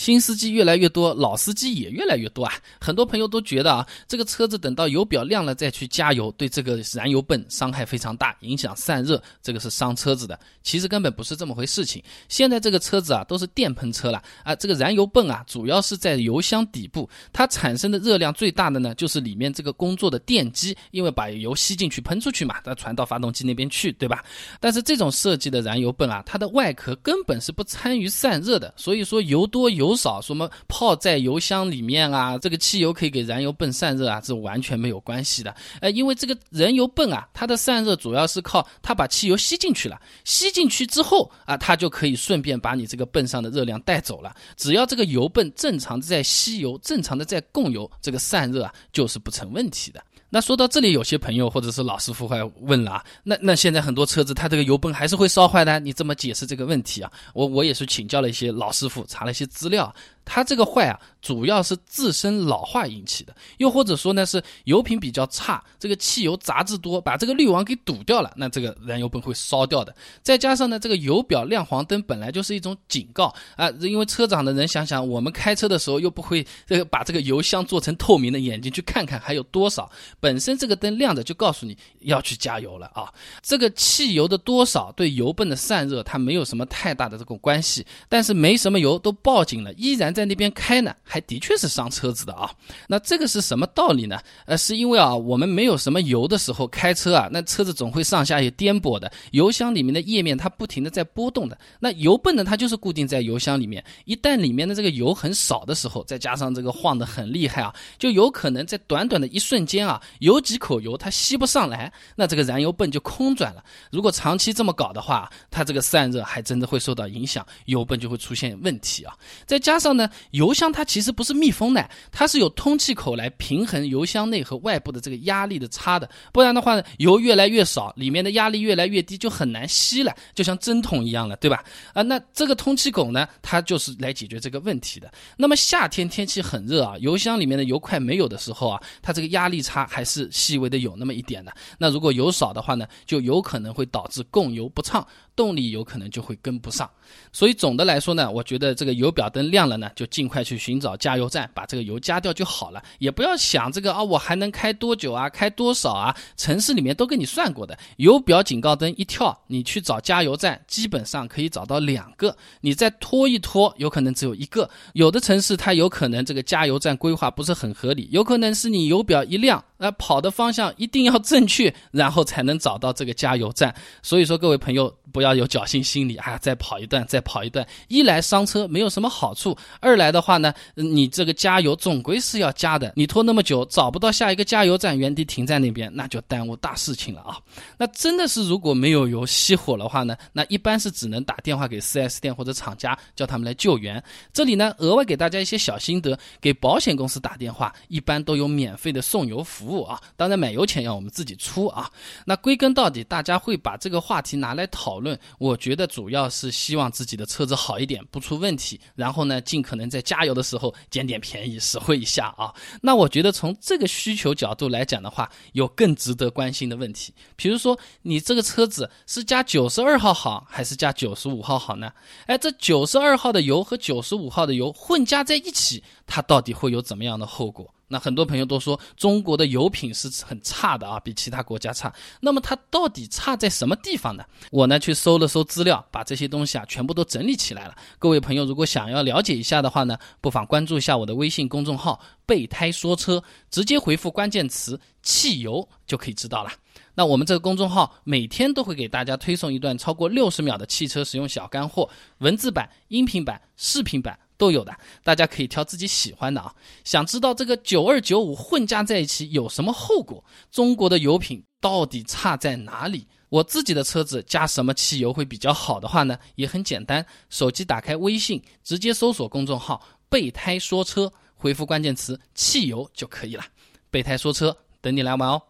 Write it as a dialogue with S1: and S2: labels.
S1: 新司机越来越多，老司机也越来越多啊！很多朋友都觉得啊，这个车子等到油表亮了再去加油，对这个燃油泵伤害非常大，影响散热，这个是伤车子的。其实根本不是这么回事情。现在这个车子啊都是电喷车了啊，这个燃油泵啊主要是在油箱底部，它产生的热量最大的呢就是里面这个工作的电机，因为把油吸进去喷出去嘛，它传到发动机那边去，对吧？但是这种设计的燃油泵啊，它的外壳根本是不参与散热的，所以说油多油少，什么泡在油箱里面啊，这个汽油可以给燃油泵散热啊，这完全没有关系的。呃，因为这个燃油泵啊，它的散热主要是靠它把汽油吸进去了，吸进去之后啊，它就可以顺便把你这个泵上的热量带走了。只要这个油泵正常的在吸油，正常的在供油，这个散热啊就是不成问题的。那说到这里，有些朋友或者是老师傅会问了啊，那那现在很多车子它这个油泵还是会烧坏的，你怎么解释这个问题啊？我我也是请教了一些老师傅，查了一些资料。它这个坏啊，主要是自身老化引起的，又或者说呢是油品比较差，这个汽油杂质多，把这个滤网给堵掉了，那这个燃油泵会烧掉的。再加上呢，这个油表亮黄灯本来就是一种警告啊，因为车长的人想想，我们开车的时候又不会这个把这个油箱做成透明的眼睛去看看还有多少，本身这个灯亮着就告诉你要去加油了啊。这个汽油的多少对油泵的散热它没有什么太大的这种关系，但是没什么油都报警了，依然在。在那边开呢，还的确是伤车子的啊。那这个是什么道理呢？呃，是因为啊，我们没有什么油的时候开车啊，那车子总会上下有颠簸的，油箱里面的液面它不停的在波动的。那油泵呢，它就是固定在油箱里面，一旦里面的这个油很少的时候，再加上这个晃的很厉害啊，就有可能在短短的一瞬间啊，有几口油它吸不上来，那这个燃油泵就空转了。如果长期这么搞的话，它这个散热还真的会受到影响，油泵就会出现问题啊。再加上。油箱它其实不是密封的，它是有通气口来平衡油箱内和外部的这个压力的差的，不然的话呢，油越来越少，里面的压力越来越低，就很难吸了，就像针筒一样了，对吧？啊，那这个通气口呢，它就是来解决这个问题的。那么夏天天气很热啊，油箱里面的油快没有的时候啊，它这个压力差还是细微的有那么一点的。那如果油少的话呢，就有可能会导致供油不畅。动力有可能就会跟不上，所以总的来说呢，我觉得这个油表灯亮了呢，就尽快去寻找加油站，把这个油加掉就好了，也不要想这个啊，我还能开多久啊，开多少啊？城市里面都给你算过的，油表警告灯一跳，你去找加油站，基本上可以找到两个，你再拖一拖，有可能只有一个。有的城市它有可能这个加油站规划不是很合理，有可能是你油表一亮，那跑的方向一定要正确，然后才能找到这个加油站。所以说，各位朋友。不要有侥幸心理啊！再跑一段，再跑一段，一来伤车没有什么好处，二来的话呢，你这个加油总归是要加的，你拖那么久找不到下一个加油站，原地停在那边，那就耽误大事情了啊！那真的是如果没有油熄火的话呢，那一般是只能打电话给 4S 店或者厂家，叫他们来救援。这里呢，额外给大家一些小心得，给保险公司打电话，一般都有免费的送油服务啊。当然买油钱要我们自己出啊。那归根到底，大家会把这个话题拿来讨。论，我觉得主要是希望自己的车子好一点，不出问题。然后呢，尽可可能在加油的时候捡点便宜，实惠一下啊。那我觉得从这个需求角度来讲的话，有更值得关心的问题。比如说，你这个车子是加九十二号好，还是加九十五号好呢？哎，这九十二号的油和九十五号的油混加在一起，它到底会有怎么样的后果？那很多朋友都说中国的油品是很差的啊，比其他国家差。那么它到底差在什么地方呢？我呢去搜了搜资料，把这些东西啊全部都整理起来了。各位朋友如果想要了解一下的话呢，不妨关注一下我的微信公众号“备胎说车”，直接回复关键词“汽油”就可以知道了。那我们这个公众号每天都会给大家推送一段超过六十秒的汽车使用小干货，文字版、音频版、视频版。都有的，大家可以挑自己喜欢的啊。想知道这个九二九五混加在一起有什么后果？中国的油品到底差在哪里？我自己的车子加什么汽油会比较好的话呢？也很简单，手机打开微信，直接搜索公众号“备胎说车”，回复关键词“汽油”就可以了。备胎说车，等你来玩哦。